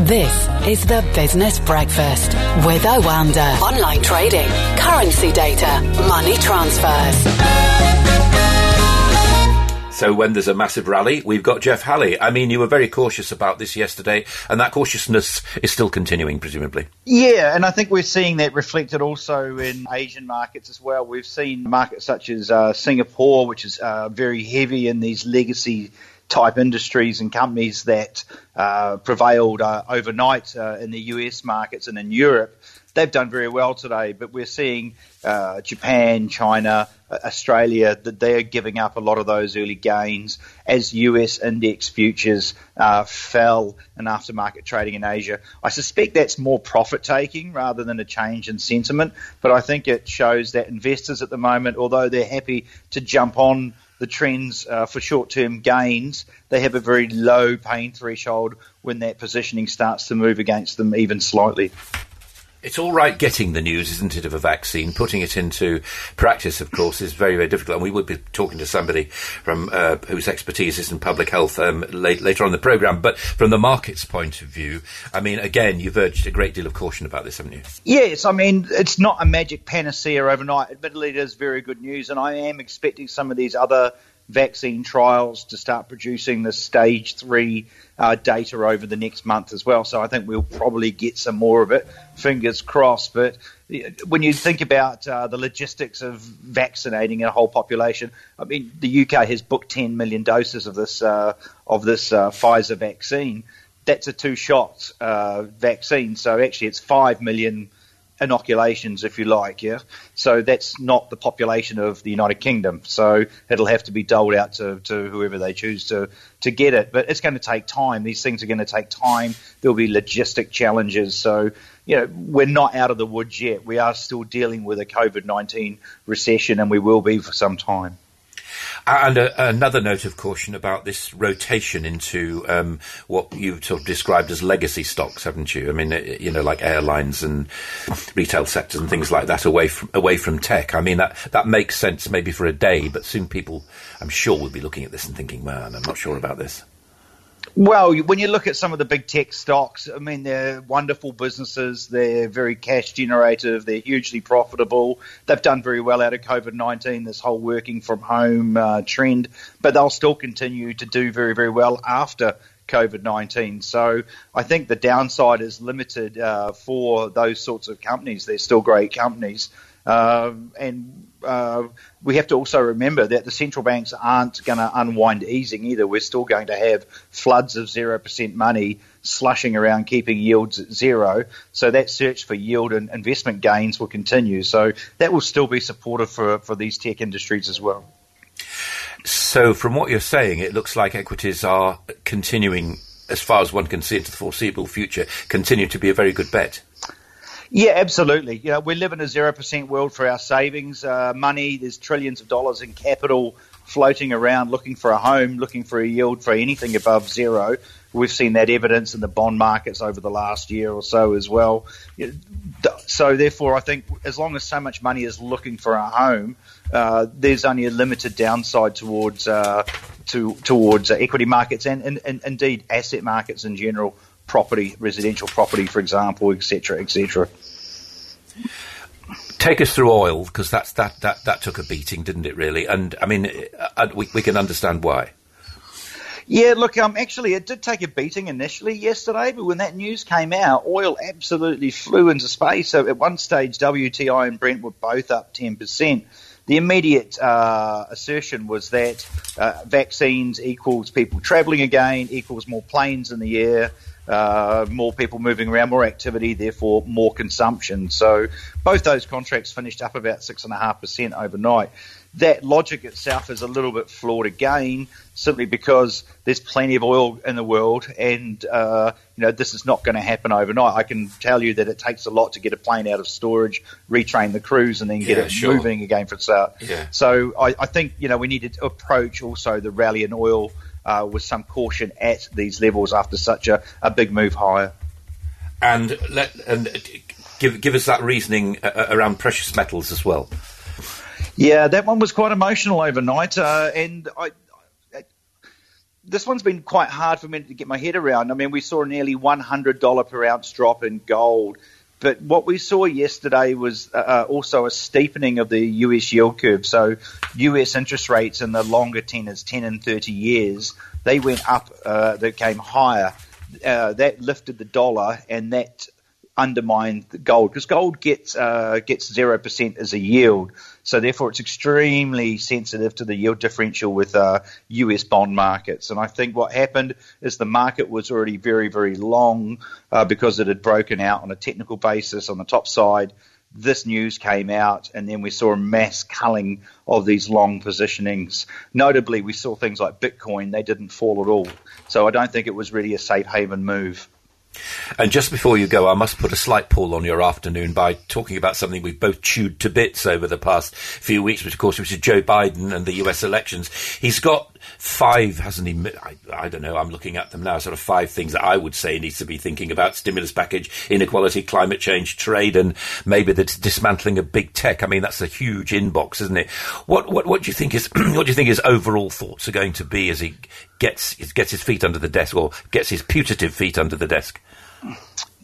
This is the Business Breakfast with Oanda. Online trading, currency data, money transfers. So when there's a massive rally, we've got Jeff Halley. I mean, you were very cautious about this yesterday, and that cautiousness is still continuing, presumably. Yeah, and I think we're seeing that reflected also in Asian markets as well. We've seen markets such as uh, Singapore, which is uh, very heavy in these legacy type industries and companies that uh, prevailed uh, overnight uh, in the US markets and in Europe they've done very well today. But we're seeing uh, Japan, China, Australia that they're giving up a lot of those early gains as US index futures uh, fell in aftermarket trading in Asia. I suspect that's more profit taking rather than a change in sentiment. But I think it shows that investors at the moment, although they're happy to jump on the trends uh, for short term gains, they have a very low pain threshold when that positioning starts to move against them even slightly. It's all right getting the news, isn't it, of a vaccine? Putting it into practice, of course, is very, very difficult. And we will be talking to somebody from uh, whose expertise is in public health um, late, later on in the programme. But from the market's point of view, I mean, again, you've urged a great deal of caution about this, haven't you? Yes, I mean, it's not a magic panacea overnight. Admittedly, it is very good news, and I am expecting some of these other vaccine trials to start producing the stage three uh, data over the next month as well. So I think we'll probably get some more of it. Fingers crossed. But when you think about uh, the logistics of vaccinating a whole population, I mean, the UK has booked 10 million doses of this uh, of this uh, Pfizer vaccine. That's a two shot uh, vaccine. So actually, it's five million inoculations, if you like, yeah. So that's not the population of the United Kingdom. So it'll have to be doled out to, to whoever they choose to, to get it. But it's going to take time. These things are going to take time. There'll be logistic challenges. So, you know, we're not out of the woods yet. We are still dealing with a COVID 19 recession and we will be for some time. And a, another note of caution about this rotation into um, what you've sort of described as legacy stocks, haven't you? I mean, uh, you know, like airlines and retail sectors and things like that, away from away from tech. I mean, that that makes sense maybe for a day, but soon people, I'm sure, will be looking at this and thinking, "Man, I'm not sure about this." Well, when you look at some of the big tech stocks, I mean, they're wonderful businesses. They're very cash generative. They're hugely profitable. They've done very well out of COVID 19, this whole working from home uh, trend, but they'll still continue to do very, very well after COVID 19. So I think the downside is limited uh, for those sorts of companies. They're still great companies. Um, and uh, we have to also remember that the central banks aren't going to unwind easing either. We're still going to have floods of 0% money slushing around, keeping yields at zero. So that search for yield and investment gains will continue. So that will still be supportive for, for these tech industries as well. So, from what you're saying, it looks like equities are continuing, as far as one can see into the foreseeable future, continue to be a very good bet. Yeah, absolutely. You know, we live in a zero percent world for our savings uh, money. There's trillions of dollars in capital floating around, looking for a home, looking for a yield for anything above zero. We've seen that evidence in the bond markets over the last year or so as well. So, therefore, I think as long as so much money is looking for a home, uh, there's only a limited downside towards uh, to, towards uh, equity markets and, and, and indeed asset markets in general property, residential property, for example, etc., etc. Take us through oil because that's that, that that took a beating, didn't it? Really, and I mean, uh, uh, we we can understand why. Yeah, look, um, actually, it did take a beating initially yesterday, but when that news came out, oil absolutely flew into space. So at one stage, WTI and Brent were both up ten percent. The immediate uh, assertion was that uh, vaccines equals people travelling again, equals more planes in the air, uh, more people moving around, more activity, therefore more consumption. So both those contracts finished up about six and a half percent overnight. That logic itself is a little bit flawed again, simply because there's plenty of oil in the world, and uh, you know this is not going to happen overnight. I can tell you that it takes a lot to get a plane out of storage, retrain the crews, and then get yeah, it sure. moving again for start. Yeah. So I, I think you know we need to approach also the rally in oil uh, with some caution at these levels after such a, a big move higher. And let and give give us that reasoning uh, uh, around precious metals as well. Yeah, that one was quite emotional overnight, uh, and I, this one's been quite hard for me to get my head around. I mean, we saw a nearly $100 per ounce drop in gold. But what we saw yesterday was uh, uh also a steepening of the US yield curve. So US interest rates in the longer tenors, 10 and 30 years, they went up, uh, they came higher. Uh, that lifted the dollar and that undermined gold because gold gets uh, gets zero percent as a yield, so therefore it's extremely sensitive to the yield differential with uh, U.S. bond markets. And I think what happened is the market was already very very long uh, because it had broken out on a technical basis on the top side. This news came out, and then we saw a mass culling of these long positionings. Notably, we saw things like Bitcoin; they didn't fall at all. So I don't think it was really a safe haven move. And just before you go, I must put a slight pull on your afternoon by talking about something we've both chewed to bits over the past few weeks, which of course, which is Joe Biden and the US elections. He's got five, hasn't he? I, I, don't know. I'm looking at them now. Sort of five things that I would say needs to be thinking about: stimulus package, inequality, climate change, trade, and maybe the dismantling of big tech. I mean, that's a huge inbox, isn't it? What what what do you think is what do you think his overall thoughts are going to be as he gets gets his feet under the desk or gets his putative feet under the desk?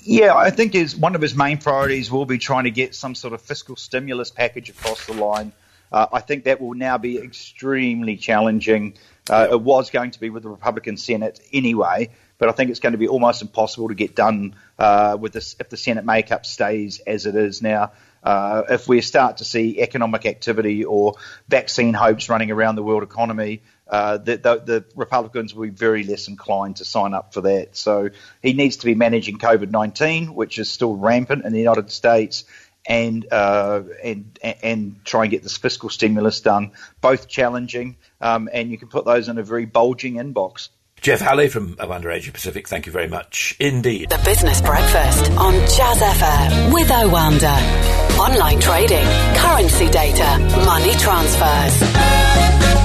Yeah, I think his, one of his main priorities will be trying to get some sort of fiscal stimulus package across the line. Uh, I think that will now be extremely challenging. Uh, it was going to be with the Republican Senate anyway, but I think it's going to be almost impossible to get done uh, with this if the Senate makeup stays as it is now. Uh, if we start to see economic activity or vaccine hopes running around the world economy, uh, the, the, the, Republicans will be very less inclined to sign up for that. So he needs to be managing COVID 19, which is still rampant in the United States. And, uh, and and try and get this fiscal stimulus done, both challenging, um, and you can put those in a very bulging inbox. Jeff Halley from Oanda Asia Pacific, thank you very much indeed. The Business Breakfast on Jazz FM with Oanda. Online trading, currency data, money transfers.